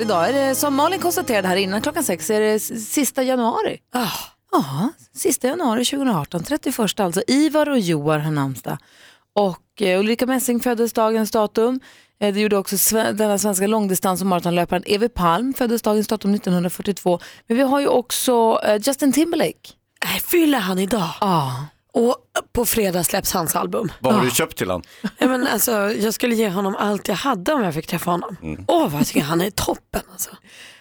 Idag är det, som Malin konstaterade här innan klockan sex, är det sista januari. Ja, sista januari 2018, 31 alltså. Ivar och Joar har namnsdag. Och eh, Ulrika Messing föddes dagens datum. Eh, det gjorde också sve- denna svenska långdistans och maratonlöparen Evi Palm föddes dagens datum 1942. Men vi har ju också eh, Justin Timberlake. Nej, fyller han idag? Ja. Och på fredag släpps hans album. Vad har du köpt till han? Ja, men alltså, jag skulle ge honom allt jag hade om jag fick träffa honom. Åh, vad jag tycker han är toppen alltså.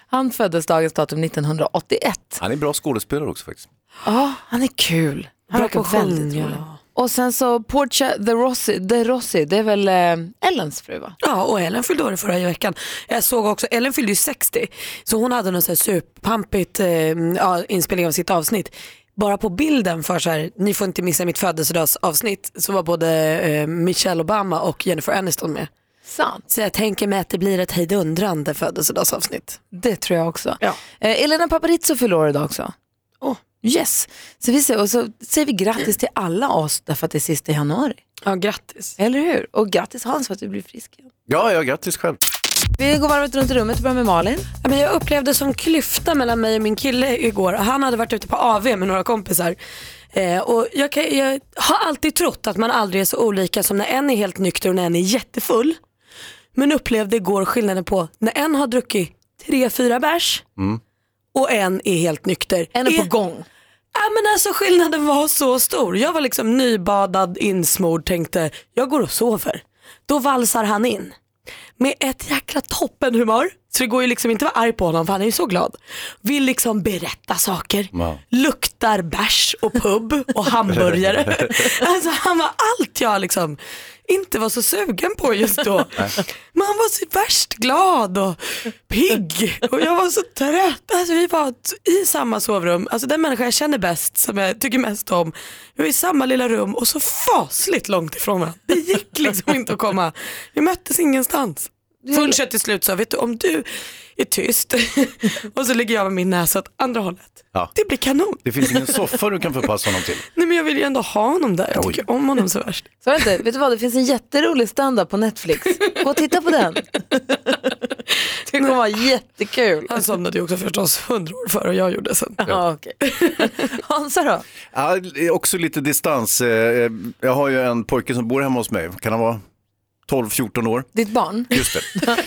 Han föddes dagens datum 1981. Han är bra skådespelare också faktiskt. Ja, han är kul. Han verkar väldigt rolig. Och sen så Portia de Rossi, de Rossi, det är väl eh, Ellens fru va? Ja, och Ellen fyllde år i förra veckan. Jag såg också, Ellen fyllde ju 60, så hon hade här superpampigt eh, ja, inspelning av sitt avsnitt. Bara på bilden för så här, ni får inte missa mitt födelsedagsavsnitt, så var både eh, Michelle Obama och Jennifer Aniston med. Sant. Så jag tänker mig att det blir ett hejdundrande födelsedagsavsnitt. Det tror jag också. Ja. Eh, Elena Paparizou fyller år idag också. Åh. Yes. Så vi säger, och så säger vi grattis till alla oss därför att det är sista januari. Ja, grattis. Eller hur? Och grattis Hans för att du blir frisk igen. Ja, ja, grattis själv. Vi går varvet runt i rummet och börjar med Malin. Ja, men jag upplevde som klyfta mellan mig och min kille igår. Han hade varit ute på AV med några kompisar. Eh, och jag, kan, jag har alltid trott att man aldrig är så olika som när en är helt nykter och när en är jättefull. Men upplevde igår skillnaden på när en har druckit tre, fyra bärs och en är helt nykter. En är på gång. Ja men alltså skillnaden var så stor. Jag var liksom nybadad, insmord, tänkte jag går och sover. Då valsar han in med ett jäkla toppenhumör. Så det går ju liksom inte att vara arg på honom för han är ju så glad. Vill liksom berätta saker. Ja. Luktar bärs och pub och hamburgare. alltså han var allt jag liksom inte var så sugen på just då. Men han var så värst glad och pigg och jag var så trött. Alltså, vi var i samma sovrum, alltså den människa jag känner bäst, som jag tycker mest om. Vi var i samma lilla rum och så fasligt långt ifrån varandra. Det gick liksom inte att komma. Vi möttes ingenstans. Förrän jag till slut sa, vet du om du är tyst och så ligger jag med min näsa åt andra hållet. Ja. Det blir kanon. Det finns ingen soffa du kan förpassa honom till. Nej men jag vill ju ändå ha honom där. Jag Oj. tycker om honom så värst. Så är det inte? Vet du vad, det finns en jätterolig standup på Netflix. Gå och titta på den. Det kommer vara jättekul. Han somnade ju också förstås hundra år före jag gjorde sen. Ja, okej. Hansa då? Ja, det är också lite distans. Eh, Jag har ju en pojke som bor hemma hos mig. Kan han vara 12-14 år? Ditt barn? Just det.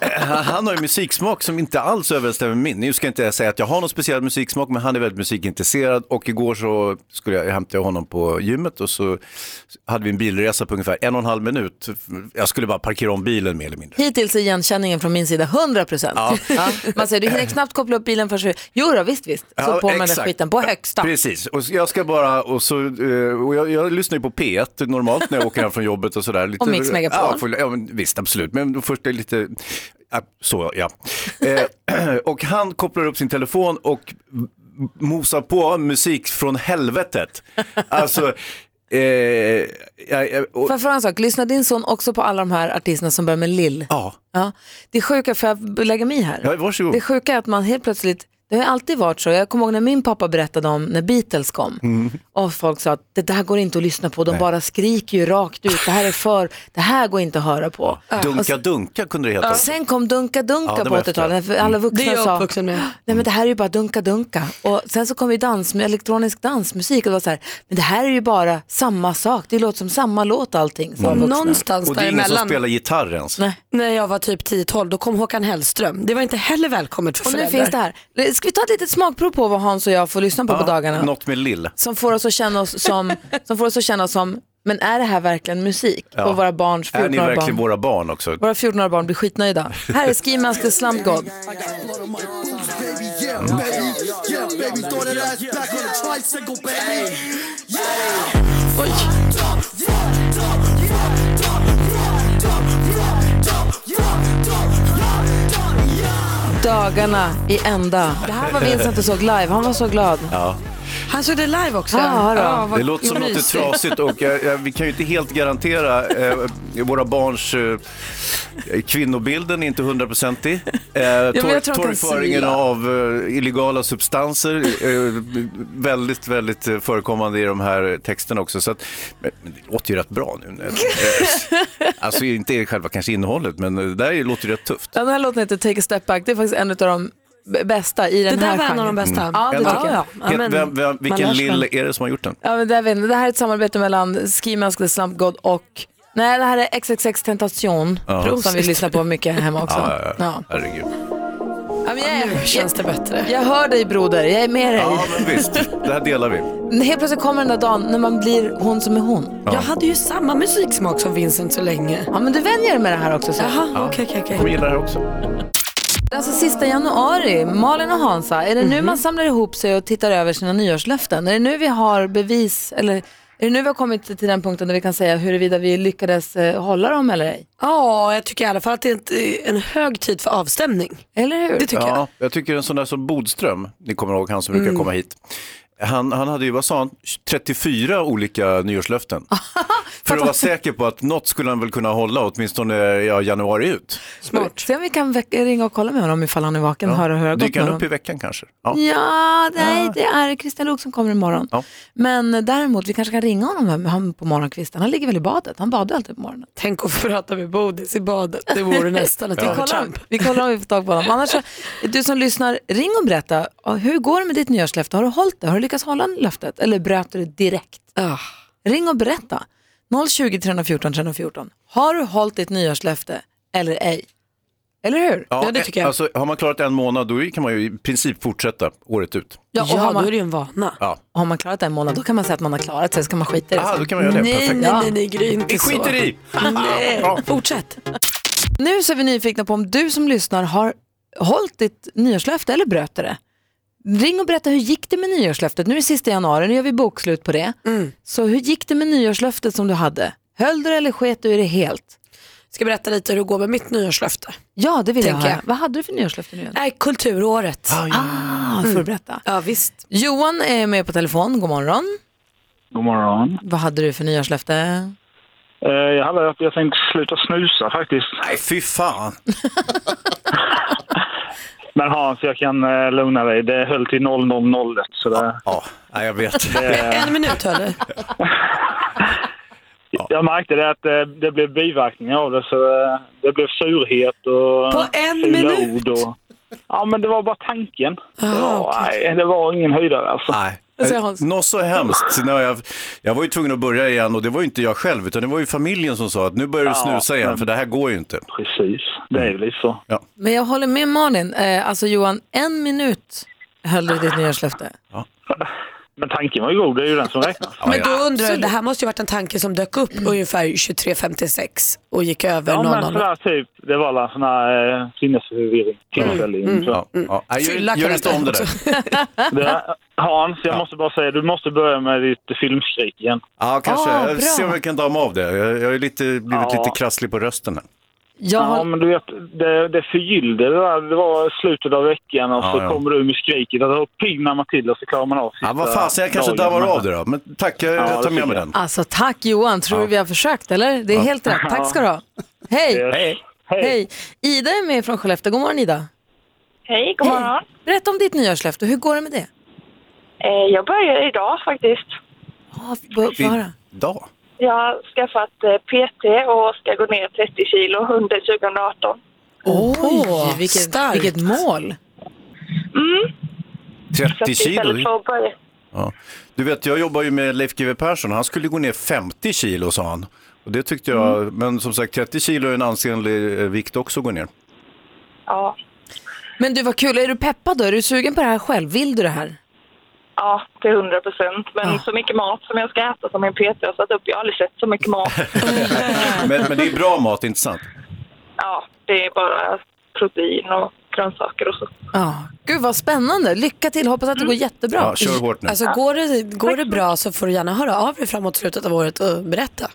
Eh, Han har ju musiksmak som inte alls överensstämmer med min. Nu ska inte jag säga att jag har någon speciell musiksmak, men han är väldigt musikintresserad. Och igår så skulle jag hämta honom på gymmet och så hade vi en bilresa på ungefär en och en halv minut. Jag skulle bara parkera om bilen mer eller mindre. Hittills är igenkänningen från min sida 100 procent. Ja. Man säger du hinner knappt koppla upp bilen förrän. Jo då, visst visst. Så Ja, på med den skiten på högsta. Precis, och jag ska bara, och så, eh, och jag, jag lyssnar ju på P1 normalt när jag åker hem från jobbet och sådär. Lite, Och Mix Megapol. Ja, får- ja men, visst, absolut, men först är lite, så ja. Eh, och han kopplar upp sin telefon och mosar på musik från helvetet. Alltså, eh, jag, och, Får jag fråga en sak, lyssnar din son också på alla de här artisterna som börjar med Lill? ja, Ja. Det är sjuka, får jag lägga mig här? ja, varsågod. Det sjuka är att man helt plötsligt, det har ju alltid varit så, jag kommer ihåg när min pappa berättade om när Beatles kom Mm. och folk sa att det där går inte att lyssna på, de bara skriker ju rakt ut, det här är för, det här går inte att höra på. Dunka Dunka kunde det heta. Sen kom Dunka Dunka Ja, det på var efter. 80-talet, för alla Det vuxna är jag sa, nej men det här är ju bara Dunka Dunka. Och sen så kom ju dans, med elektronisk dansmusik och det var så här, men det här är ju bara samma sak, det låter som samma låt allting. Sa Och vuxna. någonstans Och det är ingen som spelar gitarr ens. Nej. när jag var typ 10-12, då kom Håkan Hellström. Det var inte heller välkommet för Och nu föräldrar. finns det här. Ska vi ta ett litet smakprov på vad Hans och jag får lyssna på på dagarna? Något med Lill. som får oss att känna oss som, som får oss att känna oss som, men är det här verkligen musik? Ja. Och våra barns Är ni 14-åriga verkligen barn. våra barn också? Våra 14-åriga barn blir skitnöjda. Här är Ski Mask the Slump God. Dagarna i ända. Det här var Vincent och såg live. Han var så glad. Han såg det live också. Då. vad Det låter som något mysigt. trasigt och jag, jag, vi kan ju inte helt garantera eh, våra barns eh, kvinnobilden är inte hundraprocentig. Eh, tor- torgföringen av eh, illegala substanser eh, väldigt, väldigt eh, förekommande i de här texterna också. Så att, men, men det låter ju rätt bra nu. Eh, alltså inte själva kanske innehållet men det där låter ju rätt tufft. Ja, Den här låten heter Take a step back. Det är faktiskt en av de bästa i den Det här där var en av genren. de bästa. Ja, det tycker jag. Ja, ja. Men vem, vem, vilken lill är det som har gjort den? Ja, men det, det här är ett samarbete mellan Ski Mask, The Slump God och Nej, det här är XXX Tentation som vi lyssnar på mycket hemma också. Ja, ja, ja. Ja. Herregud. Ja, men jag, Nu känns det bättre. jag hör dig broder, jag är med dig. Ja, men visst. Det här delar vi. Helt plötsligt kommer den där dagen när man blir hon som är hon. Jag hade ju samma musiksmak som Vincent så länge. Ja, men du vänjer dig med det här också. Så. Jaha, okej, okej, Jag okej. gillar det här också. Alltså sista januari. Malin och Hansa, är det nu man samlar ihop sig och tittar över sina nyårslöften? Är det nu vi har bevis, eller är det nu vi har kommit till den punkten där vi kan säga huruvida vi lyckades eh, hålla dem eller ej? Ja, jag tycker i alla fall att det är ett, en hög tid för avstämning. Eller hur? Det tycker jag. Ja, jag tycker en sån där som Bodström, ni kommer ihåg han som brukar Mm. komma hit. Han, han hade ju, vad sa han, 34 olika nyårslöften. För att vara säker på att något skulle han väl kunna hålla åtminstone ja, januari ut. Smart. Se om vi kan ringa och kolla med honom ifall han är vaken och höra hur det har gått Dyker han upp i veckan kanske? Ja. Ja, nej, det är Christian Luuk som kommer imorgon. Ja. Men däremot, vi kanske kan ringa honom på morgonkvisten. Han ligger väl i badet? Han badar alltid på morgonen. Tänk att prata med Bodis i badet. Det vore nästan ett Vi kollar, om, övertramp. vi kollar om vi får tag på honom. Annars du som lyssnar, ring och berätta. ja, Hur går det med ditt nyårslöfte? Har du hållit det? Har du lyckats hålla löftet? Eller bröt du det direkt? Ah. Ring och berätta. 020 314 314. Har du hållit ditt nyårslöfte eller ej? Eller hur? Ja, det tycker jag. Alltså, har man klarat en månad då kan man ju i princip fortsätta året ut. Ja, och Ja, har, då är man, det ju en vana. Ja. har man klarat en månad då kan man säga att man har klarat sig, så kan man skita i det. Ah, sen. då kan man göra det. Nej, Perfekt. nej, nej, nej, Gry, inte Vi så. skiter i! Nej, Ja. fortsätt. Nu så är vi nyfikna på om du som lyssnar har hållit ditt nyårslöfte eller bröt det? Ring och berätta hur gick det med nyårslöftet? Nu är det sista januari, nu gör vi bokslut på det. Så hur gick det med nyårslöftet som du hade? Höll du det eller sket du i det helt? Ska berätta lite hur det går med mitt nyårslöfte. Ja, det vill jag höra. jag. Vad hade du för nyårslöfte nu igen? Nej, kulturåret. Ah, får du berätta. Ja, visst. Johan är med på telefon, god morgon. God morgon. Vad hade du för nyårslöfte? Eh, Jag hade att jag tänkte sluta snusa faktiskt. Nej, fy fan. Men Hans, jag kan eh, lugna dig. Det höll till 0001 så det, Ja, nej, jag vet. En minut hörde Jag märkte det att eh, det blev biverkningar av det så det, det blev surhet och På en fula minut? ord Och, ja men det var bara tanken. det, var, nej, det var ingen höjdare alltså. Nej. Hans? Något så hemskt. När jag, jag var ju tvungen att börja igen och det var ju inte jag själv utan det var ju familjen som sa att nu börjar du Ja, snusa igen för det här går ju inte. Precis, det är väl lite så. Men jag håller med Malin. Eh, alltså Johan, en minut höll du ditt nyårslöfte. Men tanken var ju god, det är ju den som räknas. Ja, Men ja. då undrar jag, det här måste ju varit en tanke som dök upp ungefär 23.56 och gick över Ja men 00. sådär typ, det var en sån här eh, sinnesförvirring. Tillfällig. så. Ja, ja. Nej, Fylla Gör, inte om det där. Det, Hans, jag måste bara säga, du måste börja med ditt filmskrik igen. Ja, kanske. Ah, jag ser om jag kan damma av det. Jag, jag har ju lite, blivit Ja. lite krasslig på rösten här. Jag Ja, håll... men du vet, det, det förgyllde det där. Det var slutet av veckan och Ja, så ja. kommer du med skriket då piggnar man till och så klarar man av Ja, vad fasen, jag kanske dagen. dammar av det då. Men tack, jag, jag tar med mig den. Alltså tack Johan, tror du vi har försökt eller? Det är helt rätt. Tack ska du ha. Hej! Yes. Hej. Hej. Hej! Ida är med från Skellefteå. God morgon Ida. Hej, god morgon. Berätta om ditt nyårslöfte. Hur går det med det? Eh, jag börjar idag faktiskt. Ja, få få höra. Idag? Jag har skaffat eh, PT och ska gå ner 30 kilo under 2018. Oj, vilket, starkt. vilket mål. Så 30 att kilo? Ja. Du vet, jag jobbar ju med Leif GW Persson. Han skulle gå ner 50 kilo, sa han. Och det tyckte jag, Mm. men som sagt 30 kilo är en ansenlig eh, vikt också att gå ner. Ja, Men du, vad kul. Är du peppad då? Är du sugen på det här själv? Vill du det här? Ja, till 100 procent. Men Ja. så mycket mat som jag ska äta som min PT har satt upp, jag har aldrig sett så mycket mat. Men, men det är bra mat, inte sant? ja, det är bara protein och grönsaker och så. Ja. Gud vad spännande. Lycka till. Hoppas att det går jättebra. Ja, kör hårt nu. Alltså går det, går det bra så får du gärna höra av dig framåt slutet av året och berätta.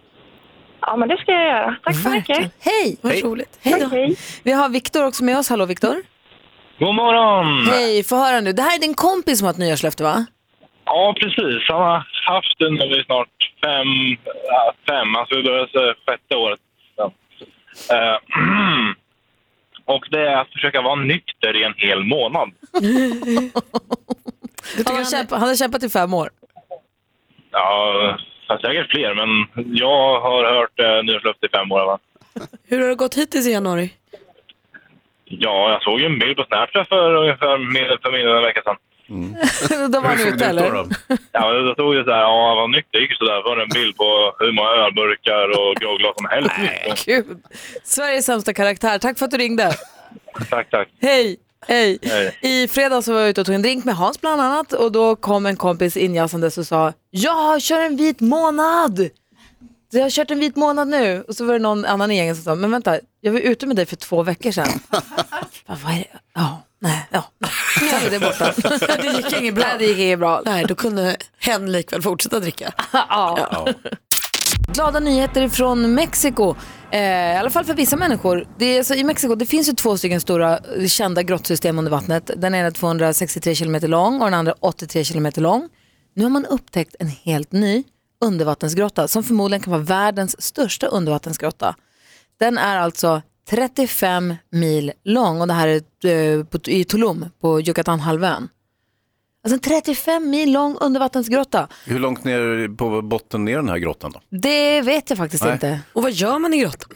Ja, men det ska jag göra. Tack så Verkligen. mycket. Hej! Vad Hej. roligt. Hej hej. Vi har Viktor också med oss. Hallå Viktor. God morgon! Hej, få höra nu. Det här är din kompis som har ett nyårslöfte va? Ja, precis. Han har haft det nu i snart fem, ja, fem alltså det börjar så sjätte året. Ja. Eh, och det är att försöka vara nykter i en hel månad. Han har, kämpat, han har kämpat i fem år. Ja, fast säkert fler, men jag har hört eh, nyårslöfte i fem år. Va? Hur har det gått hittills i januari? Ja, jag såg ju en bild på Snapchat för ungefär mer- för mindre än en vecka sedan. Då var han ute eller? Ja, då stod det så här, ja, jag var nykter, gick så där, för en bild på hur många ölburkar och glas som helst. Gud. Sveriges sämsta karaktär. Tack för att du ringde. Tack, tack. Hej. Hej. Hej. I fredags så var jag ute och tog en drink med Hans bland annat och då kom en kompis injassandes och sa Jag kör en vit månad! Så jag har kört en vit månad nu. Och så var det någon annan i gänget som sa Men vänta, jag var ute med dig för två veckor sedan. Bara, Vad är det? Ja, nej, ja. Så är det borta. Det gick inget bra. Nej, det gick inget bra. Nej, då kunde hen likväl fortsätta dricka. ja. Glada nyheter från Mexiko. Eh, I alla fall för vissa människor. Det är, så I Mexiko det finns ju två stycken stora eh, kända grottsystem under vattnet. Den ena är 263 kilometer lång och den andra 83 kilometer lång. Nu har man upptäckt en helt ny undervattensgrotta som förmodligen kan vara världens största undervattensgrotta. Den är alltså 35 mil lång och det här är eh, på, i Tulum på Yucatanhalvön. Alltså en 35 mil lång undervattensgrotta. Hur långt ner på botten är den här grottan då? Det vet jag faktiskt Nej. inte. Och vad gör man i grottan?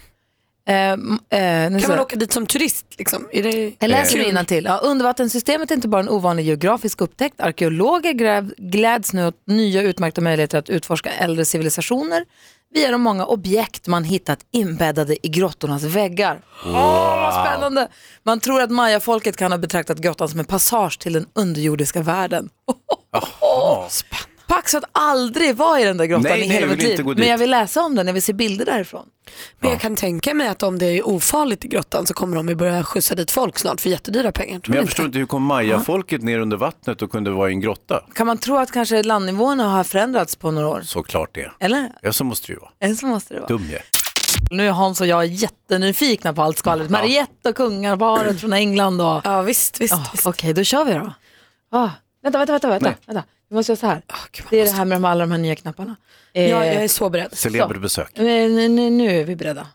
Eh, eh, nu Kan ska- man åka dit som turist? Liksom? Är det... Jag läser Eh. innantill. Ja, undervattenssystemet är inte bara en ovanlig geografisk upptäckt. Arkeologer gräv, gläds nu åt nya utmärkta möjligheter att utforska äldre civilisationer via de många objekt man hittat inbäddade i grottornas väggar. Åh, vad spännande! Man tror att mayafolket kan ha betraktat grottan som en passage till den underjordiska världen. Pax att aldrig vara i den där grottan Nej, i nej, hela mitt liv. Men jag vill läsa om den, jag vill se bilder därifrån. Men jag kan tänka mig att om det är ofarligt i grottan så kommer de ju börja skjutsa dit folk snart för jättedyra pengar. Tror Men jag inte? förstår inte, hur kom mayafolket ner under vattnet och kunde vara i en grotta? Kan man tro att kanske landnivåerna har förändrats på några år? Såklart det. Eller? Ja, så måste det ju vara. Eller så måste det vara. Dum jag. Nu är Hans och jag jättenyfikna på allt skvallret. Mariette och kungaparet från England och... Ja visst, visst. Ja, visst. Okej, då kör vi då. Ah, vänta, vänta, vänta, vänta, Nej. vänta. Vi måste göra så här. vad det är det här med de, alla de här nya knapparna. Eh, Ja, jag är så beredd. Celebert besök. nu, nu, nu är vi beredda.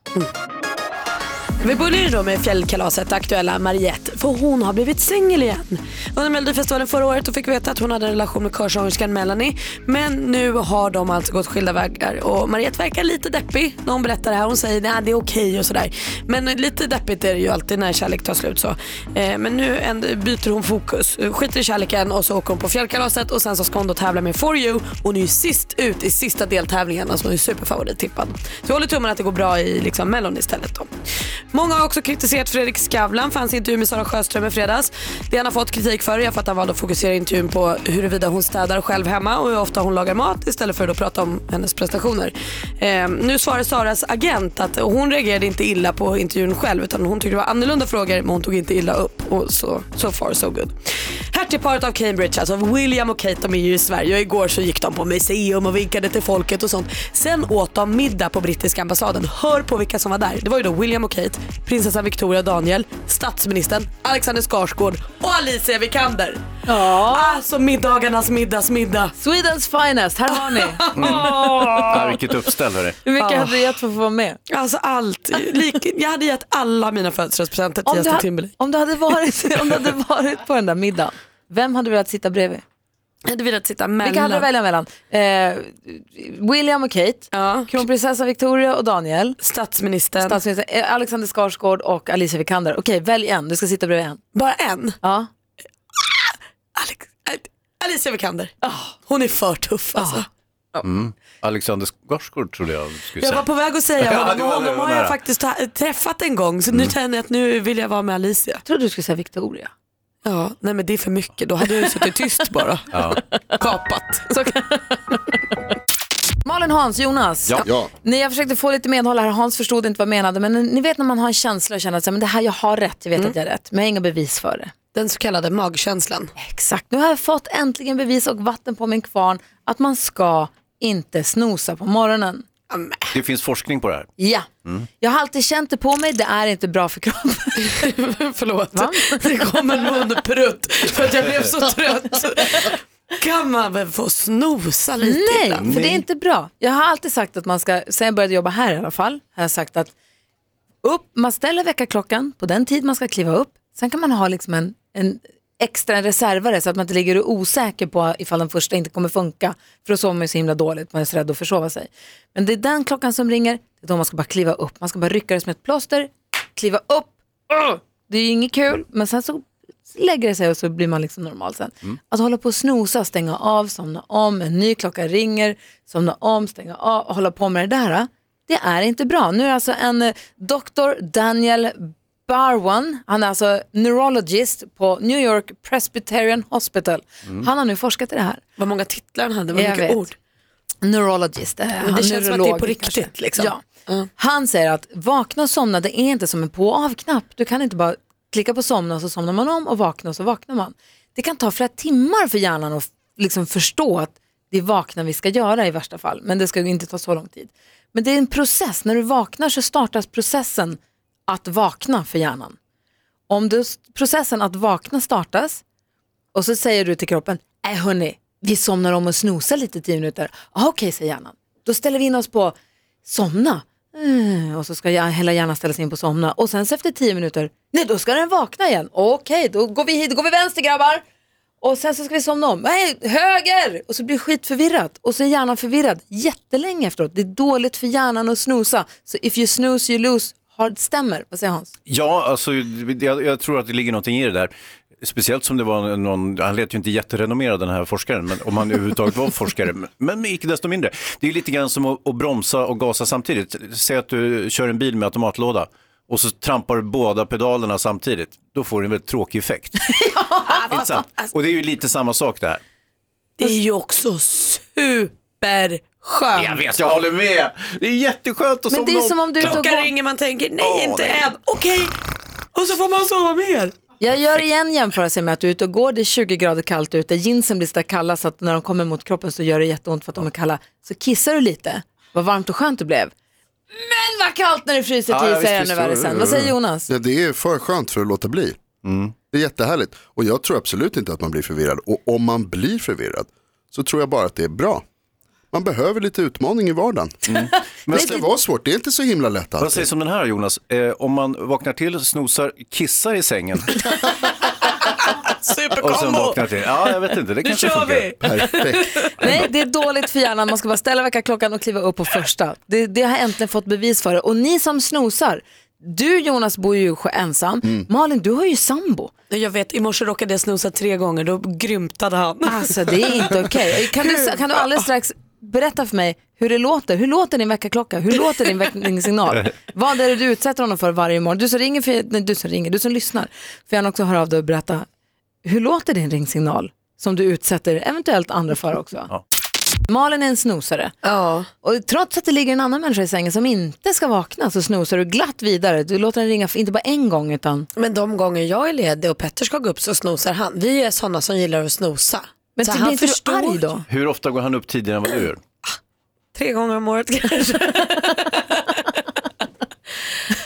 Vi börjar ju då med fjällkalaset aktuella Mariette, för hon har blivit singel igen. Under Melodifestivalen förra året då fick vi veta att hon hade en relation med körsångerskan Melanie. Men nu har de alltså gått skilda vägar och Mariette verkar lite deppig när hon berättar det här. Hon säger att det är okej och sådär. Men lite deppigt är det ju alltid när kärlek tar slut så. Eh, men nu ändå byter hon fokus, skiter i kärleken och så åker hon på fjällkalaset och sen så ska hon då tävla med For You. Hon är ju sist ut i sista deltävlingen, alltså hon är superfavorittippad. Så jag håller tummarna att det går bra i liksom Mellon istället då. Många har också kritiserat Fredrik Skavlan för hans intervju med Sara Sjöström i fredags. Det han har fått kritik för är för att han valde att fokusera intervjun på huruvida hon städar själv hemma och hur ofta hon lagar mat istället för att prata om hennes prestationer. Eh, nu svarar Saras agent att hon reagerade inte illa på intervjun själv utan hon tyckte det var annorlunda frågor men hon tog inte illa upp och så so far so good. Hertigparet av Cambridge, alltså William och Kate, de är ju i Sverige och igår så gick de på museum och vinkade till folket och sånt. Sen åt de middag på brittiska ambassaden. Hör på vilka som var där. Det var ju då William och Kate, prinsessan Victoria Daniel, statsministern, Alexander Skarsgård och Alicia Vikander. Ja. Alltså middagarnas middagsmiddag. Swedens finest, här har ni. Ja, vilket uppställ hörni. Hur mycket hade du gett för att få vara med? Alltså allt. Lik, jag hade gett alla mina födelsedagspresenter till Justin Timberlake. om, du hade varit, om du hade varit på den där middagen, vem hade du velat sitta bredvid? Jag hade velat sitta mellan. Vilka hade du välja mellan? Eh, William och Kate, Ja. kronprinsessan Victoria och Daniel, Statsministern. statsminister eh, Alexander Skarsgård och Alicia Vikander. Okej, välj en. Du ska sitta bredvid en. Bara en. Ja. Alex, Alicia Vikander. Hon är för tuff alltså. Alexander Skarsgård trodde jag skulle Jag var säga. på väg att säga Ja, honom, det honom har jag faktiskt träffat en gång så nu känner jag att nu vill jag vara med Alicia. Jag trodde du skulle säga Victoria. Ja, nej men det är för mycket, då hade jag suttit tyst bara. Ja. Kapat. Så kan... Malin, Hans, Jonas. Ja. Ja. Ni, jag försökte få lite medhåll här. Hans förstod inte vad jag menade. Men ni vet när man har en känsla och känner att så här, men det här, jag har rätt, jag vet att jag har rätt. Men jag har inga bevis för det. Den så kallade magkänslan. Exakt. Nu har jag fått äntligen bevis och vatten på min kvarn att man ska inte snosa på morgonen. Det finns forskning på det här. Ja, Mm. jag har alltid känt det på mig, det är inte bra för kroppen. Förlåt, det kom en munprutt för att jag blev så trött. Kan man väl få snosa lite Nej, ibland? för det är inte bra. Jag har alltid sagt att man ska, sen jag började jobba här i alla fall, har jag sagt att upp, man ställer väckarklockan på den tid man ska kliva upp. Sen kan man ha liksom en, en extra reservare så att man inte ligger och är osäker på ifall den första inte kommer funka. För då sover man ju så himla dåligt, man är så rädd att försova sig. Men det är den klockan som ringer, det är då man ska bara kliva upp. Man ska bara rycka det som ett plåster, kliva upp. Det är ju inget kul, men sen så lägger det sig och så blir man liksom normal sen. Att hålla på och snosa, stänga av, somna om, en ny klocka ringer, somna om, stänga av och hålla på med det där. Det är inte bra. Nu är alltså en eh, doktor Daniel Barwan, han är alltså neurologist på New York Presbyterian Hospital. Han har nu forskat i det här. Vad många titlar han hade, vad mycket vet. ord. Neurologist, eh, Men han det känns som att det är neurolog på riktigt. Liksom. Ja. Han säger att vakna och somna det är inte som en på och av-knapp. Du kan inte bara klicka på somna och så somnar man om och vakna och så vaknar man. Det kan ta flera timmar för hjärnan att liksom förstå att det är vakna vi ska göra i värsta fall. Men det ska ju inte ta så lång tid. Men det är en process. När du vaknar så startas processen att vakna för hjärnan. Om du, processen att vakna startas och så säger du till kroppen, nej hörni, vi somnar om och snosar lite tio minuter. Ah, Okej, säger hjärnan. Då ställer vi in oss på somna. Mm, och så ska jag, hela hjärnan ställa sig in på somna. Och sen så efter tio minuter, nej då ska den vakna igen. Okej, då går vi hit, då går vi vänster grabbar. Och sen så ska vi somna om. Nej, höger! Och så blir det skitförvirrat. Och så är hjärnan förvirrad jättelänge efteråt. Det är dåligt för hjärnan att snosa. Så if you snooze you lose, har- stämmer. Vad säger Hans? Ja, alltså, jag, jag tror att det ligger någonting i det där. Speciellt som det var någon, han lät ju inte jätterenommerad den här forskaren, men om han överhuvudtaget var forskare. Men- Men icke desto mindre. Det är lite grann som att, att bromsa och gasa samtidigt. Säg att du kör en bil med automatlåda och så trampar du båda pedalerna samtidigt. Då får du en väldigt tråkig effekt. Inte sant? Och det är ju lite samma sak där. Det är ju också superskönt. Jag vet, jag håller med. Det är jätteskönt att Men det är som om du är ute och Klockan går. ringer, man tänker nej Åh, inte nej. än, okej. Och så får man sova mer. Jag gör igen jämförelse med att du är ute och går, det är 20 grader kallt ute, jeansen blir så kalla så att när de kommer mot kroppen så gör det jätteont för att de är kalla. Så kissar du lite, vad varmt och skönt det blev. Men vad kallt när det fryser till, ja, visst, ännu värre sen. Vad säger Jonas? Ja, det är för skönt för att låta bli. Det är jättehärligt. Och jag tror absolut inte att man blir förvirrad. Och om man blir förvirrad så tror jag bara att det är bra. Man behöver lite utmaning i vardagen. Men det ska vara svårt, det är inte så himla lätt Vad alltid. sägs om den här Jonas? Eh, om man vaknar till, snosar, kissar i sängen och sen Superkombo. vaknar till. Ja, jag vet inte, det Nu kanske kör funkar. vi. Perfekt. Nej, det är dåligt för hjärnan, man ska bara ställa väckarklockan och kliva upp på första. Det, det har jag äntligen fått bevis för. Och ni som snosar, du Jonas bor ju ensam, Malin du har ju sambo. Jag vet, i morse råkade jag snosa tre gånger, då grymtade han. Alltså det är inte okej. Kan, du, kan du alldeles strax berätta för mig hur det låter? Hur låter din väckarklocka? Hur låter din väckningssignal? Vad är det du utsätter honom för varje morgon? Du som ringer, för, nej, du som ringer, du som lyssnar. Får gärna också höra av dig och berätta. Hur låter din ringsignal som du utsätter eventuellt andra för också? Ja. Malin är en snosare. Ja. Och trots att det ligger en annan människa i sängen som inte ska vakna så snosar du glatt vidare. Du låter den ringa för- inte bara en gång utan... Men de gånger jag är ledig och Petter ska gå upp så snosar han. Vi är sådana som gillar att snosa. Men Så blir han inte arg då? Hur ofta går han upp tidigare än vad du gör? Tre gånger om året kanske.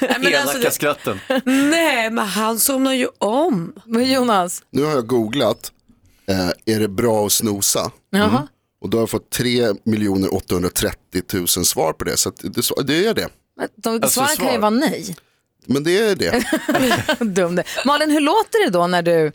Nej, men alltså, Elaka skratten. nej men han somnar ju om. Men Jonas, Nu har jag googlat, eh, är det bra att snosa? jaha. Och då har jag fått 3 830 000 svar på det. Så att det, det är det. Men De, Alltså, svaren kan ju svar. vara nej. Men det är det. Dum det. Malin, hur låter det då när du... Gud,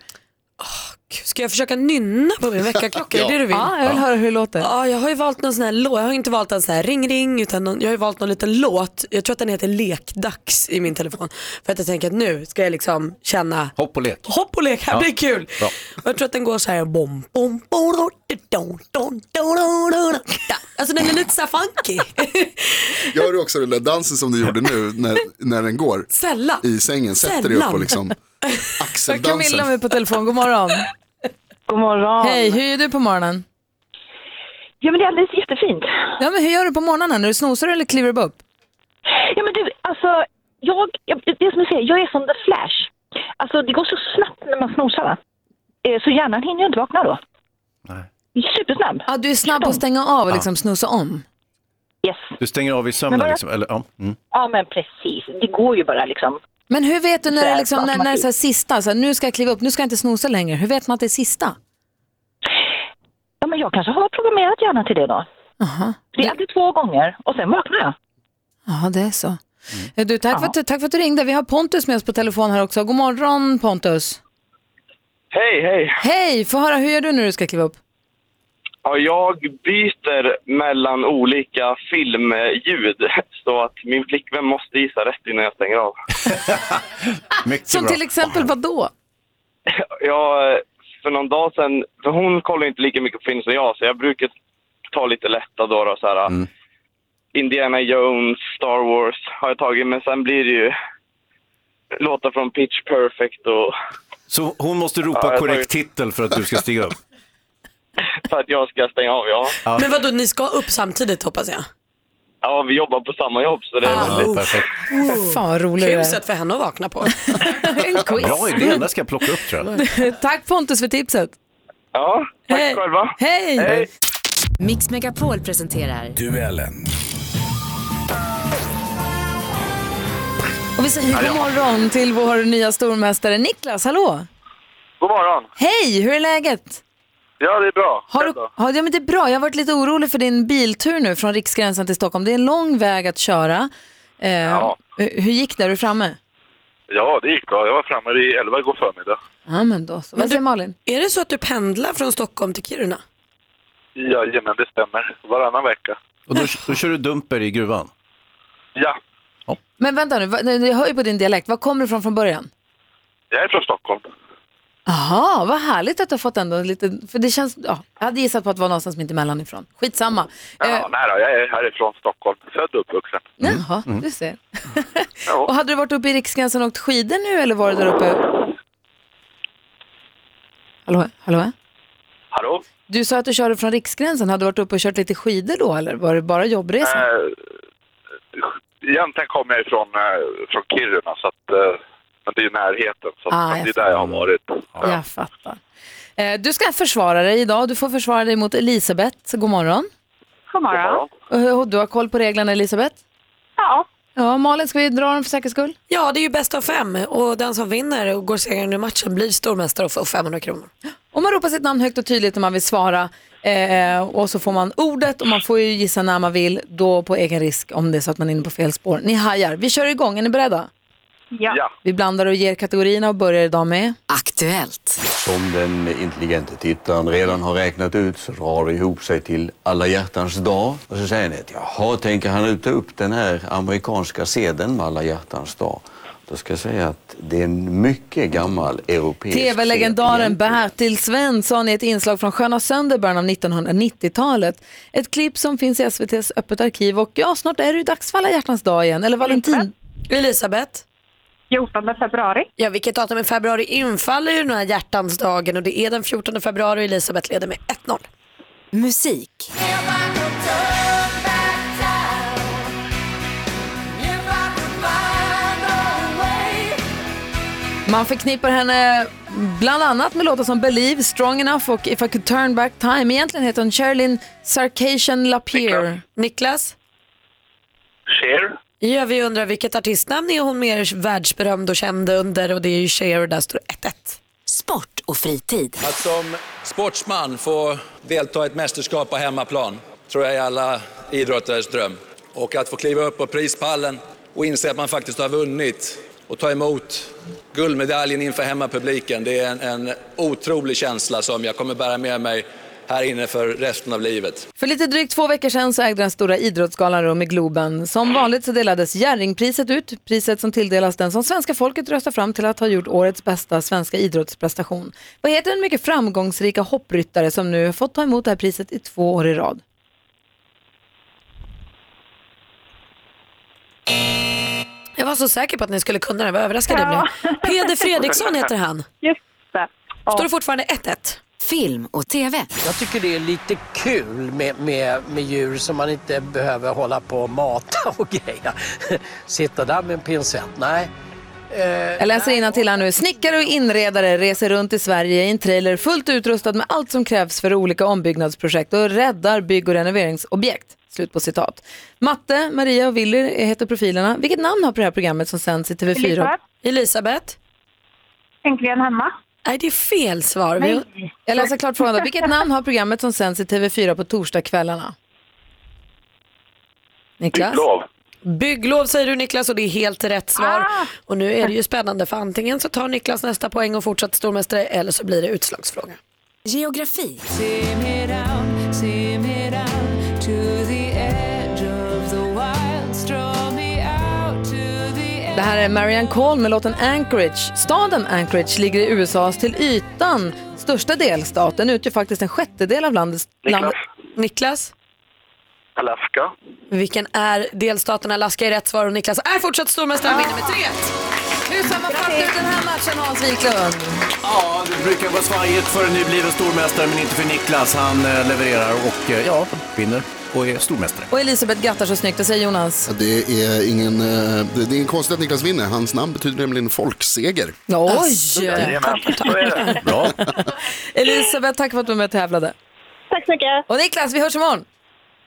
Ska jag försöka nynna på min väckarklocka? Är det du vill? Ja, jag vill höra hur det låter. Ja, jag har ju valt någon sån här låt. Jag har inte valt en sån här ring ring utan någon, jag har ju valt någon liten låt. Jag tror att den heter Lekdags i min telefon. För att jag tänker att nu ska jag liksom känna Hopp och lek. hopp och lek, här Ja. blir kul. Bra. Och jag tror att den går så här bom, bom, bom. Alltså den är lite så här funky. Gör du också den där dansen som du gjorde nu när, när den går Sällan. i sängen? Sätter dig upp och Sällan. liksom Camilla axeldansen. med på telefon, god morgon. God morgon. Hej, hur är du på morgonen? Ja, men det är alldeles jättefint. Ja, men hur gör du på morgonen? När du snosar eller kliver du upp? Ja, men du, alltså, jag, jag, det är som jag säger, jag är som the flash. Alltså, det går så snabbt när man snosar, va? Eh, Så hjärnan hinner ju inte vakna då. Nej. Supersnabb. Ja, du är snabb på att stänga av och liksom snosa om. Yes. Du stänger av i sömnen jag- liksom? Eller, ja. mm. Ja, men precis. Det går ju bara liksom. Men hur vet du när det är, liksom, Så när, när det är så här sista, så här, nu ska jag kliva upp, nu ska jag inte snosa längre. Hur vet man att det är sista? Ja, men jag kanske har programmerat hjärnan till det då. Aha. Det är alltid två gånger och sen vaknar jag. Ja, det är så. Eh, Du, tack, för att, du- tack för att du ringde. Vi har Pontus med oss på telefon här också. God morgon Pontus. Hej, hej. Hej, få höra, hur gör du när du ska kliva upp? Ja, jag byter mellan olika filmljud så att min flickvän måste gissa rätt innan jag stänger av. Mycket Som bra. till exempel vad då? Jag, för någon dag sedan, för hon kollar inte lika mycket på film som jag så jag brukar ta lite lätta då, då så här, Mm. Indiana Jones, Star Wars har jag tagit men sen blir det ju låtar från Pitch Perfect och Så hon måste ropa Ja, jag korrekt tar- titel för att du ska stiga upp? för att jag ska stänga av, ja. Ja. Men vadå, ni ska upp samtidigt hoppas jag? Ja, vi jobbar på samma jobb så det är Ah, väldigt... Perfekt. Fan vad roligt Kul sätt för henne att vakna på. En quiz. Bra idé, den ska jag plocka upp tror jag. Tack Pontus för tipset. Ja, tack Hej. själva. Hej! Hej. Mix Megapol presenterar Duellen. Och vi säger god morgon till vår nya stormästare Niklas. Hallå! God morgon. Hej, hur är läget? Ja, det är bra. Har du, då? ja, men det är bra. Jag har varit lite orolig för din biltur nu från Riksgränsen till Stockholm. Det är en lång väg att köra. Eh, Ja. hur, gick det? Är du framme? Ja, det gick bra. Jag var framme vid 11 igår förmiddag. Ja, men då så. Vad säger Malin? Är det så att du pendlar från Stockholm till Kiruna? Jajamän, det stämmer. Varannan vecka. Och då, då kör du dumper i gruvan? Ja, Men vänta nu, jag hör ju på din dialekt. Var kommer du ifrån från början? jag är från Stockholm. Jaha, vad härligt att du har fått ändå lite, för det känns, ja, jag hade gissat på att det var någonstans mitt emellan ifrån. Skitsamma. Ja, Eh, nej då, jag är härifrån Stockholm. Född och uppvuxen. Jaha, du ser. Ja. Och hade du varit uppe i Riksgränsen och åkt skidor nu eller var du där uppe? Hallå, hallå? Hallå? Du sa att du körde från Riksgränsen. Hade du varit uppe och kört lite skidor då eller var det bara jobbresa? Eh, egentligen kommer jag ifrån eh, från Kiruna, så att, eh, men det är närheten. Så Ah, det är där jag har varit. Jag fattar. Eh, Du ska försvara dig idag. Du får försvara dig mot Elisabeth. Så god morgon. God morgon. Du har koll på reglerna Elisabeth? Ja. Ja, Malin, ska vi dra dem för säkerhets skull? Ja, det är ju bäst av fem och den som vinner och går segrande i matchen blir stormästare och får 500 kronor. Om man ropar sitt namn högt och tydligt om man vill svara eh, och så får man ordet och man får ju gissa när man vill, då på egen risk om det är så att man är inne på fel spår. Ni hajar. Vi kör igång. Är ni beredda? Ja. Vi blandar och ger kategorierna och börjar idag med Aktuellt. Som den intelligente tittaren redan har räknat ut så drar det ihop sig till alla hjärtans dag. Och så säger ni att jaha, tänker han ut ta upp den här amerikanska sedeln med alla hjärtans dag? Då ska jag säga att det är en mycket gammal europeisk TV-legendaren Bertil Svensson i ett inslag från Sköna Sönder början av 1990-talet. Ett klipp som finns i SVTs Öppet arkiv och ja, snart är det ju dags för alla hjärtans dag igen, eller Valentin. Elisabeth? 14 februari. Ja, vilket datum i februari infaller ju den här hjärtans dagen och det är den 14 februari och Elisabeth leder med 1-0. Musik. Man förknippar henne bland annat med låtar som Believe, Strong Enough och If I Could Turn Back Time. Egentligen heter hon Sherilyn Sarkisian Lapierre. Niklas? Cher? Ja, vi undrar vilket artistnamn är hon mer världsberömd och känd under och det är ju Cher och där står det 1-1. Sport och fritid. Att som sportsman få delta i ett mästerskap på hemmaplan tror jag är alla idrottares dröm. Och att få kliva upp på prispallen och inse att man faktiskt har vunnit och ta emot guldmedaljen inför hemmapubliken. Det är en, en otrolig känsla som jag kommer bära med mig här inne för resten av livet. För lite drygt två veckor sedan så ägde den stora idrottsgalan rum i Globen. Som vanligt så delades Jerringpriset ut, priset som tilldelas den som svenska folket röstar fram till att ha gjort årets bästa svenska idrottsprestation. Vad heter den mycket framgångsrika hoppryttare som nu har fått ta emot det här priset i två år i rad? Jag var så säker på att ni skulle kunna det, vad överraskad jag blev. Peder Fredriksson heter han. Just det. Står det fortfarande 1-1? Film och TV. Jag tycker det är lite kul med, med, med djur som man inte behöver hålla på och mata och greja. Sitta där med en pincett, nej. Jag läser till här nu. Snickare och inredare reser runt i Sverige i en trailer fullt utrustad med allt som krävs för olika ombyggnadsprojekt och räddar bygg och renoveringsobjekt. Slut på citat. Matte, Maria och Willy heter profilerna. Vilket namn har på det här programmet som sänds i TV4? Elisabeth. Elisabeth? Äntligen hemma. Nej, det är fel svar. Nej. Jag läser klart frågan då. Vilket namn har programmet som sänds i TV4 på torsdagskvällarna? Niklas? Bygglov. Bygglov säger du Niklas och det är helt rätt svar. Och nu är det ju spännande för antingen så tar Niklas nästa poäng och fortsätter stormästare eller så blir det utslagsfråga. Geografi. Det här är Marianne Cole med låten Anchorage. Staden Anchorage ligger i USAs till ytan största delstat. Den utgör faktiskt en sjättedel av landets... Niklas. Land... Niklas? Alaska. Vilken är delstaten Alaska är rätt svar och Niklas är fortsatt stormästare och vinner med 3 Hur sammanfattar du den här matchen Hans Wiklund? Ja, det brukar vara svajigt för en nybliven stormästare, men inte för Niklas. Han eh, levererar och eh, ja, vinner och är stormästare. Och Elisabeth grattar så snyggt, vad säger Jonas? Det är ingen, eh, det är ingen konstigt att Niklas vinner. Hans namn betyder nämligen folkseger. Oj! Bra. Elisabeth, tack för att du var med och tävlade. Tack så mycket. Och Niklas, vi hörs imorgon.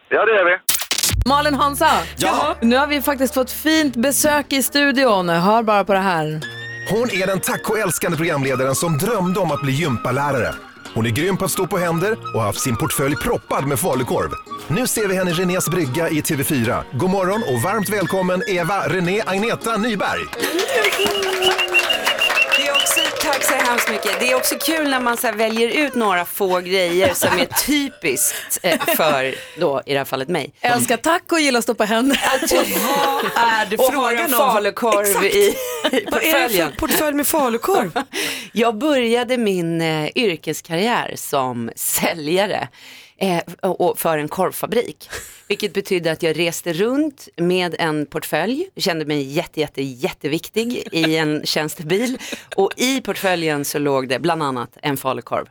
Ja, det gör vi. Malin Hansa, Ja. nu har vi faktiskt fått fint besök i studion. Hör bara på det här. Hon är den tacoälskande programledaren som drömde om att bli gympalärare. Hon är grym på att stå på händer och har haft sin portfölj proppad med falukorv. Nu ser vi henne i Renés brygga i TV4. God morgon och varmt välkommen Eva René Agneta Nyberg. Mm. Tack så hemskt mycket. Det är också kul när man så här väljer ut några få grejer som är typiskt eh, för, då, i det här fallet mig. Älskar taco och gillar att stå på händer. Vad är det och har frågan om? falukorv Exakt. i, i Vad är det portföljen. för portfölj med falukorv? Jag började min eh, yrkeskarriär som säljare eh, och för en korvfabrik. Vilket betydde att jag reste runt med en portfölj, kände mig jätte, jätte, jätteviktig i en tjänstebil. Och i portföljen så låg det bland annat en falukorv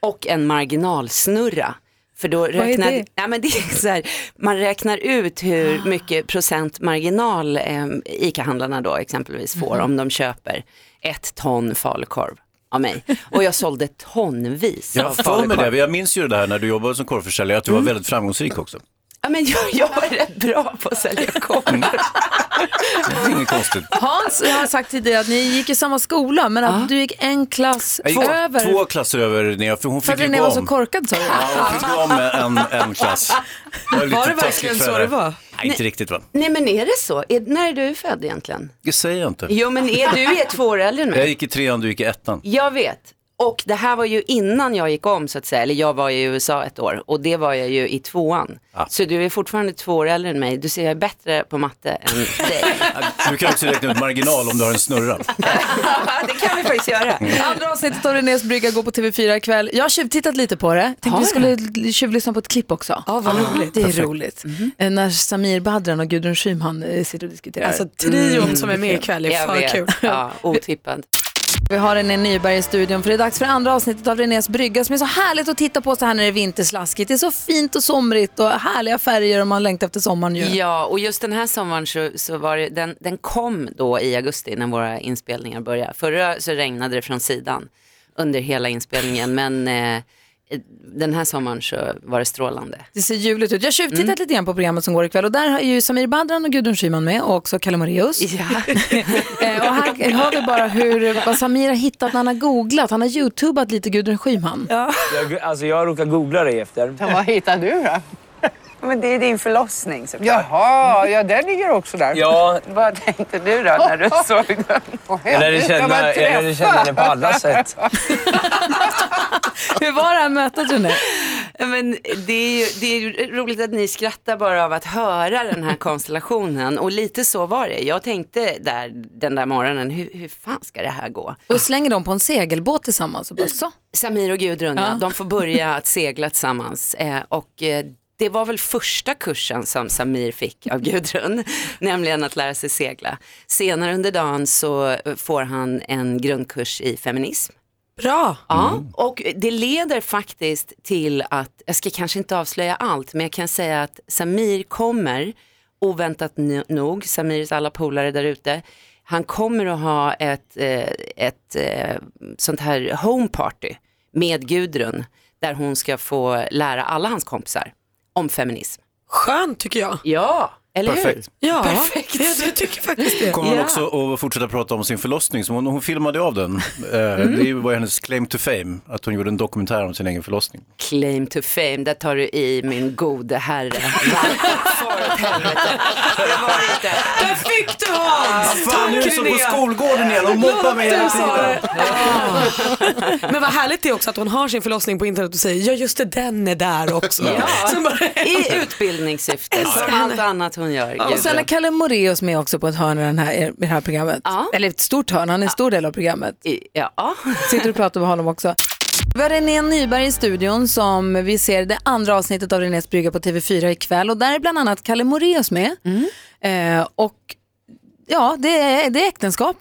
och en marginalsnurra. För då är räknar, det? Ja, men det är så här, man räknar ut hur mycket procent marginal eh, ICA-handlarna då exempelvis får om de köper ett ton falukorv av mig. Och jag sålde tonvis Jag har för mig falukorv. det, jag minns ju det här när du jobbade som korvförsäljare, att du var väldigt framgångsrik också. Ja, men jag, jag är rätt bra på att sälja korv. Det är inget konstigt. Hans, jag har sagt tidigare att ni gick i samma skola, men att du gick en klass Jag gick över. två klasser över Linnea, för hon för fick att ju René gå var så om. korkad sa du. Ja, hon fick gå om en, en klass. var, lite Var det taskigt verkligen för så henne. det var? Nej, inte riktigt va? Nej men är det så? Är, när är du född egentligen? Det säger jag inte. Jo men är, du är två år äldre än mig. Jag gick i trean, du gick i ettan. Jag vet. Och det här var ju innan jag gick om så att säga, eller jag var i USA ett år och det var jag ju i tvåan. Så du är fortfarande två år äldre än mig, du ser jag är bättre på matte än dig. Du kan också räkna ut marginal om du har en snurra. det kan vi faktiskt göra. Andra avsnittet av Renés brygga går på TV4 ikväll. Jag har tjuvtittat lite på det. Tänkte vi skulle tjuvlyssna på ett klipp också. Ja, vad roligt. Det är Perfekt. roligt. Eh, När Samir Badran och Gudrun Schyman eh, sitter och diskuterar. Alltså trion som är med ikväll är för kul. Ja, otippad. Vi har René Nyberg i studion för det är dags för andra avsnittet av Renés brygga som är så härligt att titta på så här när det är vinterslaskigt. Det är så fint och somrigt och härliga färger och man längtar efter sommaren ju. Ja, och just den här sommaren så, så var det, den, den kom då i augusti när våra inspelningar började. Förra så regnade det från sidan under hela inspelningen, men eh, den här sommaren så var det strålande. Det ser ljuvligt ut. Jag har tjuvtittat Mm. lite grann på programmet som går ikväll och där är ju Samir Badran och Gudrun Schyman med och också Kalle Moraeus. Ja. Eh, och här hör vi bara hur, vad Samir har hittat när han har googlat. Han har youtubat lite Gudrun Schyman. Jag, alltså jag råkar googla dig efter. vad hittar du då? Men det är din förlossning såklart. Jaha, ja den ligger också där. Ja. Vad tänkte du då när du såg den? Jag lärde känna, jag lärde känna henne på alla sätt. Hur var det här mötet René? Men det, är ju, det är ju roligt att ni skrattar bara av att höra den här konstellationen och lite så var det. Jag tänkte där, den där morgonen, hur, hur fan ska det här gå? Och slänger dem på en segelbåt tillsammans och bara så. Samir och Gudrun, ja. Ja. de får börja att segla tillsammans. Eh, och eh, det var väl första kursen som Samir fick av Gudrun, nämligen att lära sig segla. Senare under dagen så eh, får han en grundkurs i feminism. Bra. Ja, och det leder faktiskt till att, jag ska kanske inte avslöja allt, men jag kan säga att Samir kommer, oväntat nog, Samirs alla polare där ute, Han kommer att ha ett, eh, ett eh, sånt här home party med Gudrun där hon ska få lära alla hans kompisar om feminism. Skönt tycker jag. Ja, eller Perfekt. hur? Ja, Perfekt. Jag, jag tycker faktiskt det. Kommer hon Ja. också att fortsätta prata om sin förlossning? Som hon, hon filmade av den. Eh, Mm. Det var hennes claim to fame, att hon gjorde en dokumentär om sin egen förlossning. Claim to fame, där tar du i min gode herre. Far åt helvete. Det var inte. Där fick du Hans! fan, nu är Tack, så på skolgården igen och mobbar mig hela tiden. Men vad härligt det är också att hon har sin förlossning på internet och säger ja just det, den är där också. Som bara, I utbildningssyfte, som allt annat hon gör. Och sen är Kalle Moreus med också på ett hörn i, den här, i det här programmet. Eller ett stort hörn, han är en stor del av programmet. Ja. Sitter och pratar med honom också. Vi har René Nyberg i studion som vi ser det andra avsnittet av Renés brygga på TV4 ikväll och där är bland annat Kalle Moreus med. Eh, och ja, det är, det är äktenskap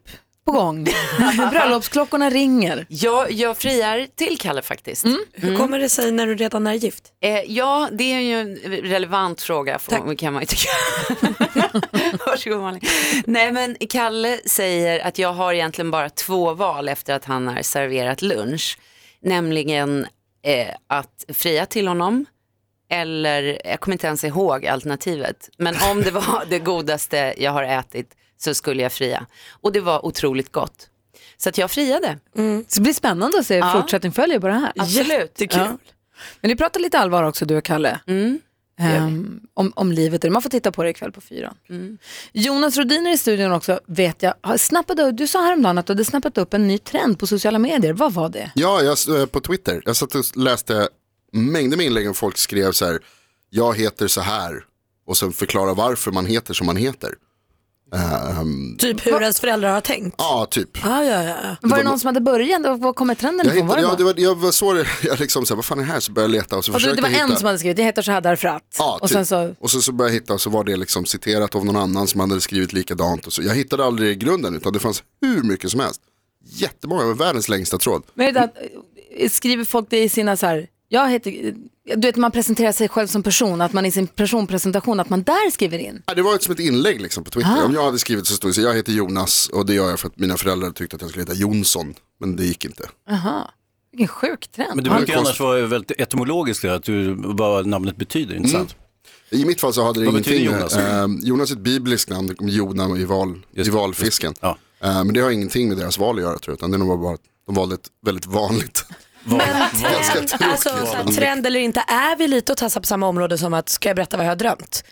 på gång. Bröllopsklockorna ringer. Jag, jag friar till Kalle faktiskt. Hur kommer det sig när du redan är gift? Eh, ja, det är ju en relevant fråga får, kan man ju tycka. Varsågod Malin. Nej men Kalle säger att jag har egentligen bara två val efter att han har serverat lunch. Nämligen eh, att fria till honom eller, jag kommer inte ens ihåg alternativet, men om det var det godaste jag har ätit så skulle jag fria. Och det var otroligt gott. Så att jag friade. Så det blir spännande att se Ja. fortsättning följer på det här. Absolut. Ja. Men ni pratar lite allvar också du och Kalle. Ehm, om, om livet. Man får titta på det ikväll på fyran. Jonas Rodiner i studion också vet jag. Har snappat du sa häromdagen att du hade snappat upp en ny trend på sociala medier. Vad var det? Ja, jag, eh, på Twitter. Jag satt och läste mängder med inlägg och folk skrev så här, jag heter så här och sen förklara varför man heter som man heter. Ehm, Typ hur ens föräldrar har tänkt? ja, typ. Ah, ja, ja. Var det någon som hade börjat? Var kommer trenden Jag ifrån? Var det, ja, det var, jag var så det, jag liksom så här, vad fan är det här? Så började jag leta och så Och det, försökte det var jag hitta. en som hade skrivit, jag heter så här därför att. Ja, och typ. sen så, Och så, så började jag hitta och så var det liksom citerat av någon annan som hade skrivit likadant. Och så. Jag hittade aldrig det grunden utan det fanns hur mycket som helst. Jättemånga, det var världens längsta tråd. men är det att, eh, skriver folk det i sina så här, jag heter, du vet man presenterar sig själv som person, att man i sin personpresentation, att man där skriver in. Ja, det var ett som ett inlägg liksom på Twitter. Ah. Om jag hade skrivit så stod det så jag heter Jonas och det gör jag för att mina föräldrar tyckte att jag skulle heta Jonsson. Men det gick inte. Aha. Vilken sjuk trend. Men det brukar ju annars vara väldigt etymologiskt, att du, vad namnet betyder, inte sant? I mitt fall så hade det Vad ingenting Jonas? eh, Jonas är ett bibliskt namn, Jona i, val, i valfisken. Ja. Eh, men det har ingenting med deras val att göra tror jag, utan det är nog bara att de valde ett väldigt vanligt. Ganska tråkigt Alltså, så här, trend eller inte, är vi lite och tassar på samma område som att, ska jag berätta vad jag har drömt?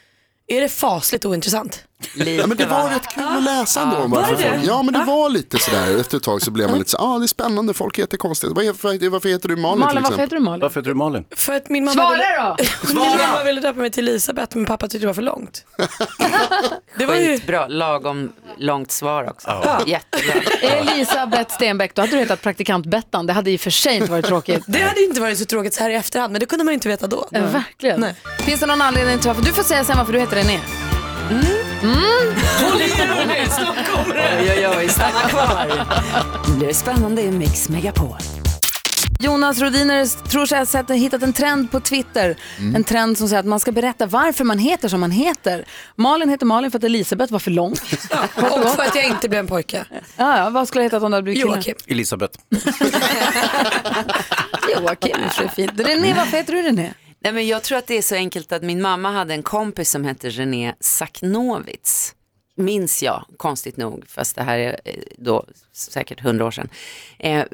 Är det fasligt ointressant? Ja, men det var rätt kul att läsa ändå. varför det? folk- Ja men det var lite sådär, efter ett tag så blev man lite så ah det är spännande, folk heter konstigt. Varför, varför heter du Malin, Malin, till varför exempel? heter du Malin? Varför heter du Malin? För att min mamma Svara ville, då! Min mamma ville döpa mig till Elisabeth men pappa tyckte det var för långt. Det var ju bra, lagom långt svar också. Ja. Jättebra. Elisabeth Stenbeck, då hade du hetat praktikant Bettan. Det hade i och för sig inte varit tråkigt. Det hade inte varit så tråkigt så här i efterhand men det kunde man inte veta då. Ja, verkligen. Nej. Finns det någon anledning till varför? Du får säga sen varför du heter René. Håll i er hörni, snart kommer det. Oj, oj, oj, stanna kvar. Nu blir det spännande i Mix Megapol. Jonas Rodiner tror sig ha sett, hittat en trend på Twitter. En trend som säger att man ska berätta varför man heter som man heter. Malin heter Malin för att Elisabeth var för långt. Och för att jag inte blev en pojke. Ja, ja, vad skulle jag hetat om du hade blivit kille? Joakim. Elisabeth. Joakim är för fint. René, varför heter du René? Nej, men jag tror att det är så enkelt att min mamma hade en kompis som hette René Saknovits. Minns jag, konstigt nog, fast det här är eh, då säkert hundra år sedan. Eh,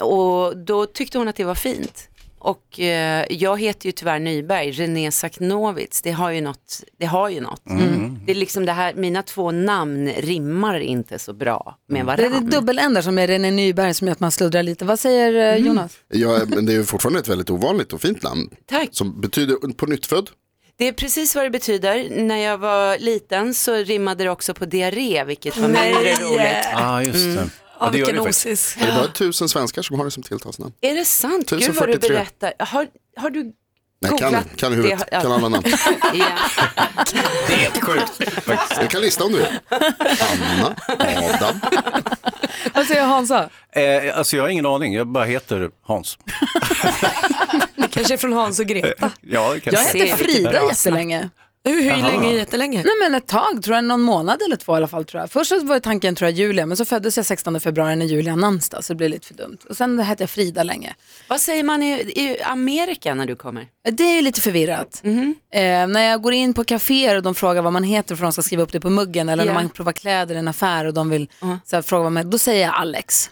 och då tyckte hon att det var fint. Och eh, jag heter ju tyvärr Nyberg, René Saknovits, det har ju något. Det, har ju något. Mm. det är liksom det här, mina två namn rimmar inte så bra med Det är det varandra. dubbeländar som är René Nyberg som gör att man sluddrar lite. Vad säger eh, Jonas? Ja, men det är ju fortfarande ett väldigt ovanligt och fint namn. Tack. Som betyder på nyttfödd. Det är precis vad det betyder. När jag var liten så rimmade det också på diarré, vilket var Nej. mindre roligt. Ja, ah, just det. Ja, det vilken osis. Det är bara tusen svenskar som har det som tilltalsnamn. Är det sant? Gud vad du 1043. berättar. Har, har du Nej, kan, kan i huvudet, det? kan alla namn. Det är helt sjukt. Jag kan lista om du vill. Anna, Adam. Vad säger Hansa? Eh, alltså jag har ingen aning, jag bara heter Hans. Det kanske är från Hans och Greta. Ja, det kan Jag hette Frida jättelänge. Hur, hur Jaha. länge? Jättelänge? Nej men ett tag, tror jag någon månad eller två i alla fall tror jag. Först så var tanken tror jag Julia, men så föddes jag 16 februari när Julia namnsdag så det blev lite för dumt. Och sen hette jag Frida länge. Vad säger man i, i Amerika när du kommer? Det är lite förvirrat. Eh, när jag går in på kaféer och de frågar vad man heter för de ska skriva upp det på muggen eller Ja. när man provar kläder i en affär och de vill så här, fråga vad man då säger jag Alex.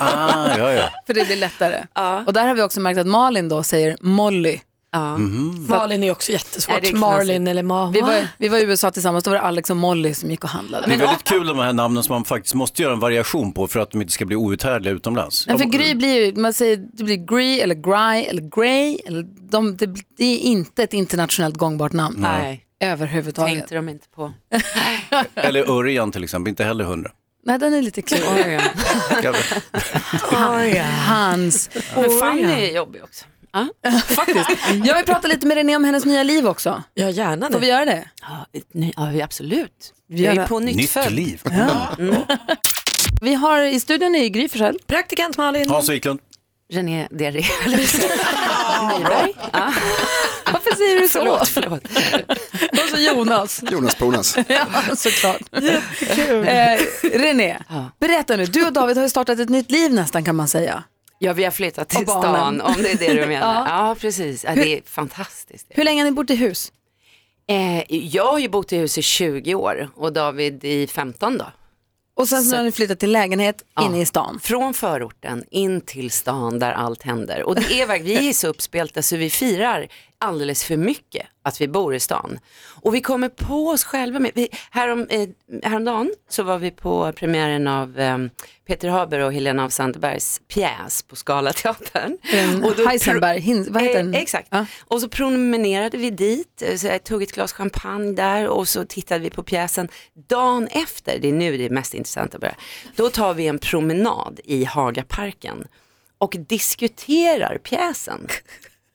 Ah, ja, ja. För det blir lättare. Och där har vi också märkt att Malin då säger Molly. Mhm. Malin är också jättesvårt. Är Marlin eller Ma. Vi var, vi var i USA tillsammans, då var det Alex och Molly som gick och handlade. Det är väldigt kul de här namnen som man faktiskt måste göra en variation på för att de inte ska bli outhärdliga utomlands. Nej, för Gry blir ju, man säger det blir Gry eller Gry eller Grey. Eller de, det, det är inte ett internationellt gångbart namn. Nej. Överhuvudtaget. Tänkte de inte på. Eller Örjan till exempel, inte heller hundra. Nej, den är lite klurig. Hans. Men Fanny är jobbig också. Faktiskt. Jag vill prata lite med René om hennes nya liv också. Ja, gärna Får vi göra det? Ja, ja absolut. Vi är det. på nytt, Nytt född. liv. Vi har i studion i Gry Forssell. Praktikant Malin. Hans Wiklund. René Deré. Nyberg. Ja. Varför säger du så? Förlåt, förlåt. Och så Jonas. Jonas Ponas. ja, såklart. Eh, René, berätta nu. Du och David har ju startat ett nytt liv nästan kan man säga. Ja, vi har flyttat till barnen. stan om det är det du menar. Ja. ja. precis. Ja, det är fantastiskt. Hur länge har ni bott i hus? Eh, jag har ju bott i hus i 20 år och David i 15 då. Och sen så har ni flyttat till lägenhet inne i stan. Från förorten in till stan där allt händer. Och det är vi är så uppspelta så vi firar alldeles för mycket att vi bor i stan. Och vi kommer på oss själva med, vi, härom, eh, häromdagen så var vi på premiären av eh, Peter Haber och Helena af Sandbergs pjäs på Scalateatern. En Och då pro- Heisenberg, Hin- vad heter den? Eh, exakt. Och så promenerade vi dit, eh, så jag tog ett glas champagne där och så tittade vi på pjäsen. Dagen efter, det är nu det är mest intressant att börja, då tar vi en promenad i Hagaparken och diskuterar pjäsen.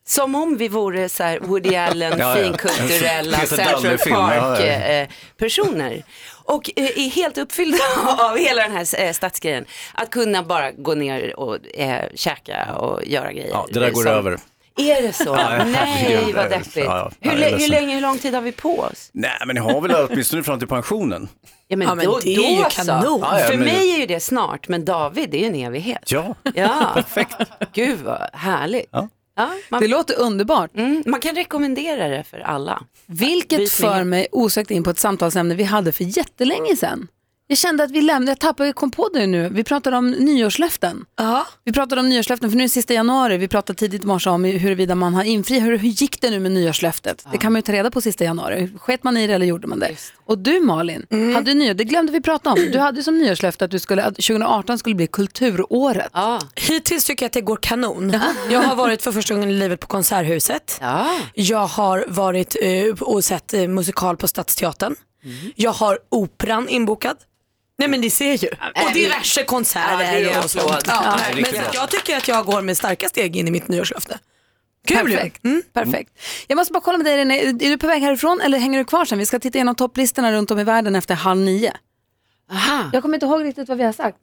Som om vi vore så här Woody Allen, Ja, ja. finkulturella Central ja. Park-personer. Och eh, är helt uppfyllda av hela den här eh, stadsgrejen. Att kunna bara gå ner och eh, käka och göra grejer. Ja, det där går Som- över. Är det så? Ja, Nej, vad deppigt. Ja, ja. hur, hur länge, hur lång tid har vi på oss? Nej, men ni har väl åtminstone fram till pensionen? Ja, men, Ja, men då, det är ju då kanon. Så. Ja, ja, För men- mig är ju det snart, men David, det är ju en evighet. Ja, Ja, perfekt. gud vad härligt. Ja. Man, Det låter underbart. mm, man kan rekommendera det för alla. Vilket för mig osökt in på ett samtalsämne vi hade för jättelänge sedan. Jag kände att vi lämnade, jag tappade, jag kom på det nu. Vi pratade om nyårslöften. Ja. Vi pratade om nyårslöften för nu är det sista januari. Vi pratade tidigt i morse om huruvida man har infriat. Hur, hur gick det nu med nyårslöftet? Det kan man ju ta reda på sista januari. Sket man i det eller gjorde man det? Och du Malin, hade du nyår, det glömde vi prata om. Du hade som nyårslöfte att, du skulle, att 2018 skulle bli kulturåret. Ja. Hittills tycker jag att det går kanon. Jag har varit för första gången i livet på Konserthuset. Ja. Jag har varit eh, och sett eh, musikal på Stadsteatern. Jag har operan inbokad. Nej men ni ser ju. Och diverse konserter. Ja, och sånt. Ja, men jag tycker att jag går med starka steg in i mitt nyårslöfte. Kul. Perfekt. Perfekt. Jag måste bara kolla med dig René, är du på väg härifrån eller hänger du kvar sen? Vi ska titta igenom topplistorna runt om i världen efter halv nio. Aha. Jag kommer inte ihåg riktigt vad vi har sagt.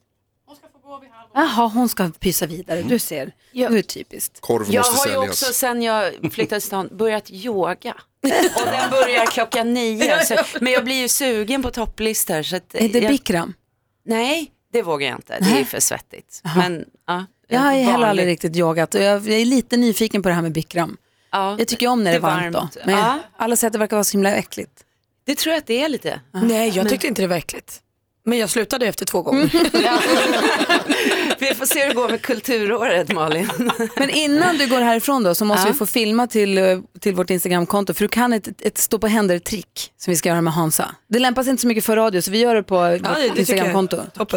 Jaha, hon ska pysa vidare. Du ser, det är typiskt. Korv Jag måste har ju säljas. också sen jag flyttade till stan börjat yoga. Och den börjar klockan nio. Så, men jag blir ju sugen på topplistor. Så att, Är det jag, Bikram? Nej, det vågar jag inte. Det är för svettigt. Men, ja, Jag har heller aldrig riktigt yogat och jag jag är lite nyfiken på det här med Bikram. Ja, Jag tycker om när det är varmt, varmt. då. Men Ja. alla säger att det verkar vara så himla äckligt. Det tror jag att det är lite. Nej jag tyckte inte det var äckligt. Men jag slutade efter två gånger. Vi får se hur det går med kulturåret Malin. Men innan du går härifrån då så måste Ja. vi få filma till, eh, till vårt Instagramkonto för du kan ett, ett stå på händer-trick som vi ska göra med Hansa. Det lämpas inte så mycket för radio så vi gör det på det vårt jag. Instagramkonto.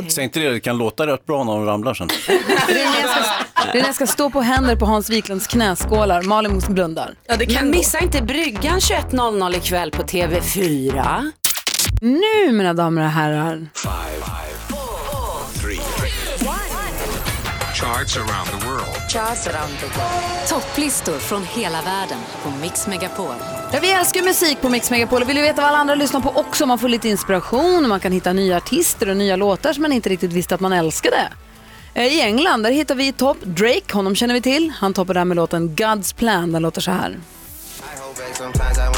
Säg inte det, det kan låta rätt bra när de ramlar sen. René ska, René ska stå på händer på Hans Wiklunds knäskålar, Malin blundar. Ja, det kan Men gå. missa inte bryggan 21.00 ikväll på TV4. Nu mina damer och herrar. Charts around the world. Topplistor från hela världen på Mix Megapol. Ja, vi älskar musik på Mix Megapol och vill veta vad alla andra lyssnar på också. Man får lite inspiration och man kan hitta nya artister och nya låtar som man inte riktigt visste att man älskade. Eh, I England där hittar vi topp Drake, honom känner vi till. Han toppar där med låten God's Plan, den låter så här. I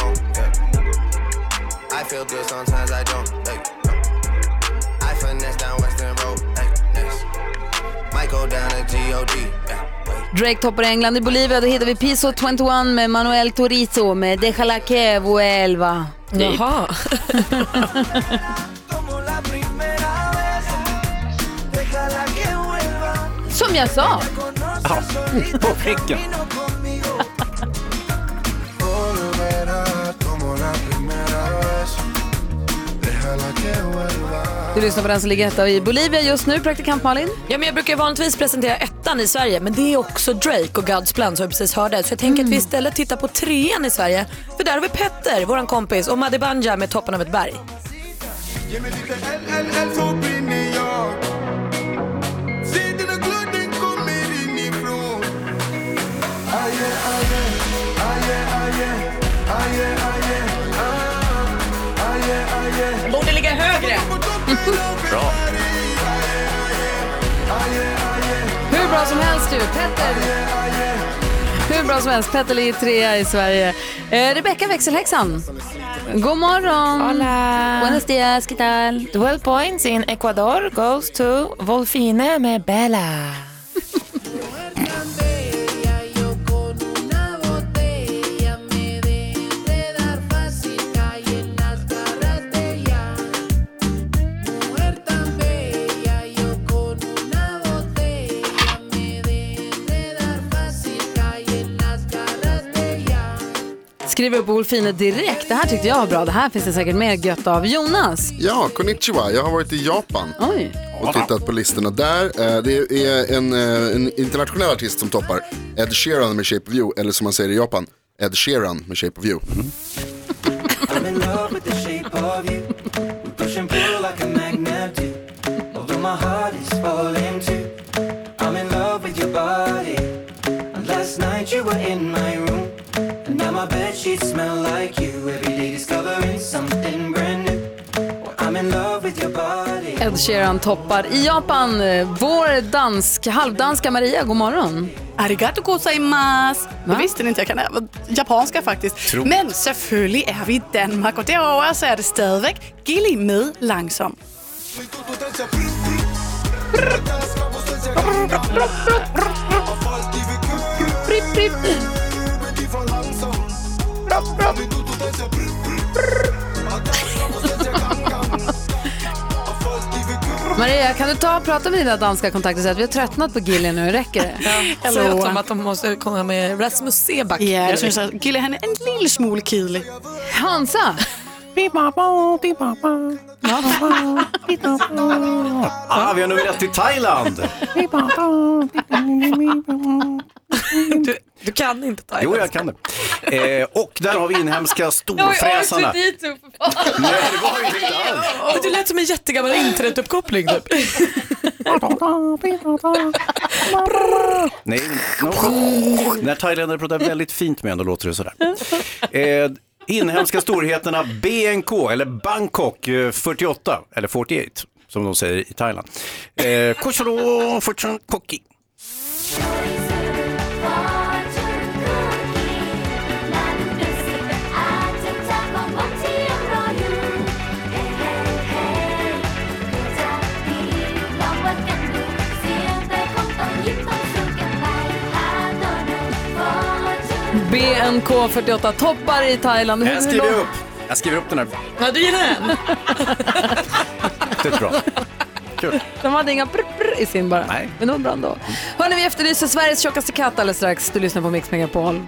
feel good, sometimes I don't. Hey, no. I finesse down Western Road. Hey, next. Might go down to G-O-D. Yeah. Drake toppar England. I Bolivia då hittar vi Piso 21 med Manuel Turizo med Déjala que vuelva. Jaha. Som jag sa. Ja, på pricken. Du lyssnar på den som ligger etta i Bolivia just nu, praktikant Malin. Ja, men jag brukar vanligtvis presentera ettan i Sverige men det är också Drake och God's Plan som jag precis hörde. Så jag tänker att vi istället tittar på trean i Sverige. För där har vi Petter, våran kompis, och Madde Banja med Toppen av ett berg. Ge mig lite LLL så brinner jag. Se dina glöd, den kommer inifrån. Aje, aje, aje, aje, aje, aje, aje, aje. Borde ligga högre. Bra. Hur bra som helst ju. Petter. Hur bra som helst. Petter ligger trea i Sverige. Eh, Rebecka växelhäxan. God morgon. Hola. Buenos dias, ¿qué tal? 12 points in Ecuador goes to Volfine med Bella. Skriver upp Wolfine direkt. Det här tyckte jag var bra. Det här finns det säkert mer gött av. Jonas. Ja, konnichiwa. Jag har varit i Japan. Oj. Och tittat på listorna där. Eh, Det är en, eh, en internationell artist som toppar. Ed Sheeran med Shape of You. Eller som man säger i Japan. Ed Sheeran med Shape of You. I'm my bed sheets smell like you. Every day discovering something brand new. I'm in love with your body. Ed Sheeran toppar i Japan. Eh, Vår dansk, halvdanska Maria, god morgon. Arigato gozaimasu. Det visste ni inte, jag kan även japanska faktiskt. Tro. Men selvfølgelig är vi i Danmark och derover så är det stadigvæk Gilly med langsom. Maria, kan du ta och prata med dina danska kontakter och säga att vi har tröttnat på Gilly nu, räcker det? Ja, Säg åt dem att de måste komma med Rasmus Seback. Ja, jag synes at Gilly han er en lille smule kedelig. Hansa! Ah, vi har nummer ett i Thailand. Du, du kan inte ta Jo, jag kan det. Eh, och där har vi inhemska storfräsarna. dit upp Nej, det var ju inte alls. Du lät som en jättegammal internetuppkoppling typ. Nej, no. när thailändare pratar väldigt fint med en, då låter det sådär. Eh, inhemska storheterna BNK, eller Bangkok eh, 48, eller 48, som de säger i Thailand. Eh, Kosharo Fortune Koki. BNK 48 toppar i Thailand. Hur Jag skriver lång- upp. Jag skriver upp den här. Ja, du gillar den? Det är bra. Kul. De hade inga prr, prr i sin bara. Nej. Men det var bra ändå. Hörni, vi efterlyser Sveriges tjockaste katt alldeles strax. Du lyssnar på Mix Megapol.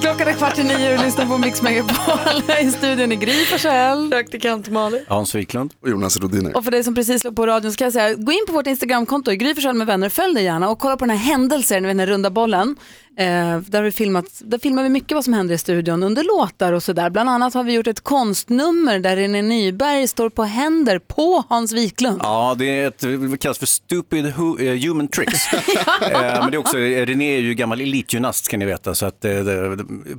Klockan är kvart i nio och lyssnar på Mix Megapol. I studion i Gry Forssell. Praktikant Malin. Hans Wiklund. Och Jonas Rodiner. Och för dig som precis slår på radion så kan jag säga, gå in på vårt Instagramkonto, i Gry Forssell med vänner, följ det gärna och kolla på den här händelsen, den här runda bollen. Eh, där, har vi filmat, där filmar vi mycket vad som händer i studion under låtar och sådär. Bland annat har vi gjort ett konstnummer där René Nyberg står på händer på Hans Wiklund. Ja, det är ett, det kallas för stupid hu, eh, human tricks. eh, men det är också, René är ju gammal elitgymnast ska ni veta, så att, eh,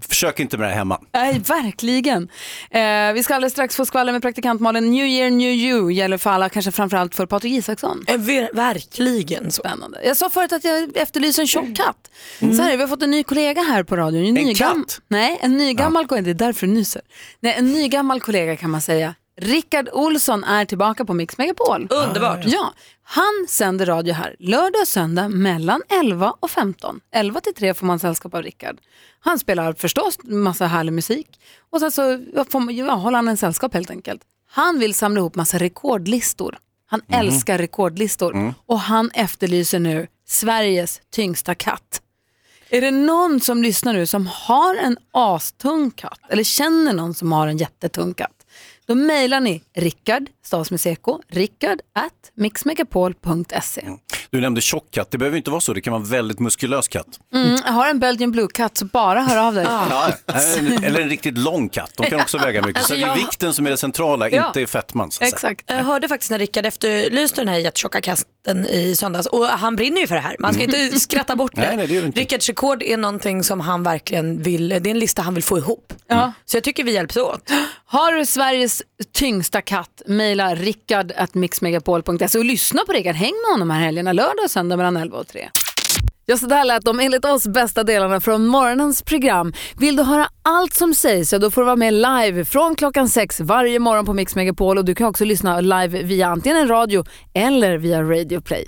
försök inte med det här hemma. Nej, verkligen. Eh, vi ska alldeles strax få skvallra med praktikant Malin. New year, new you gäller för alla, kanske framförallt för Patrik Isaksson. Eh, ver- verkligen. Spännande. Jag sa förut att jag efterlyser en tjock katt. Så här, är det, vi har fått en ny kollega här på radion. En, ny katt? Nej, en ny gammal kollega. Det är därför du nyser. Nej, en ny gammal kollega kan man säga. Rickard Olsson är tillbaka på Mix Megapol. Underbart. Ja, han sänder radio här lördag och söndag mellan 11 och 15. 11 till 3 får man sällskap av Rickard. Han spelar förstås massa härlig musik och sen så får ja, håller han en sällskap helt enkelt. Han vill samla ihop massa rekordlistor. Han älskar rekordlistor och han efterlyser nu Sveriges tyngsta katt. Är det någon som lyssnar nu som har en astung katt eller känner någon som har en jättetung katt? Då mejlar ni Rickard, stavas med CK, rickard at mixmegapol.se. Du nämnde tjock katt, det behöver inte vara så, det kan vara en väldigt muskulös katt. Mm, jag har en Belgian blue-katt så bara hör av dig. Ja, en- eller en riktigt lång katt, de kan också väga mycket. Alltså, så det är vikten som är det centrala, Ja. inte att säga. Jag hörde faktiskt när Rickard efterlyste den här jättetjocka kasten i söndags och han brinner ju för det här. Man ska inte skratta bort det. Nej, nej, det inte. Rickards rekord är någonting som han verkligen vill, det är en lista han vill få ihop. Ja. Så jag tycker vi hjälps åt. Har du Sveriges tyngsta katt, mejla rickard at mixmegapol.se och lyssna på Rickard. Häng med honom här helgerna, lördag och söndag mellan 11 och 3. Ja, så där lät de enligt oss bästa delarna från morgonens program. Vill du höra allt som sägs så då får du vara med live från klockan sex varje morgon på Mix Megapol och du kan också lyssna live via antingen en radio eller via Radio Play.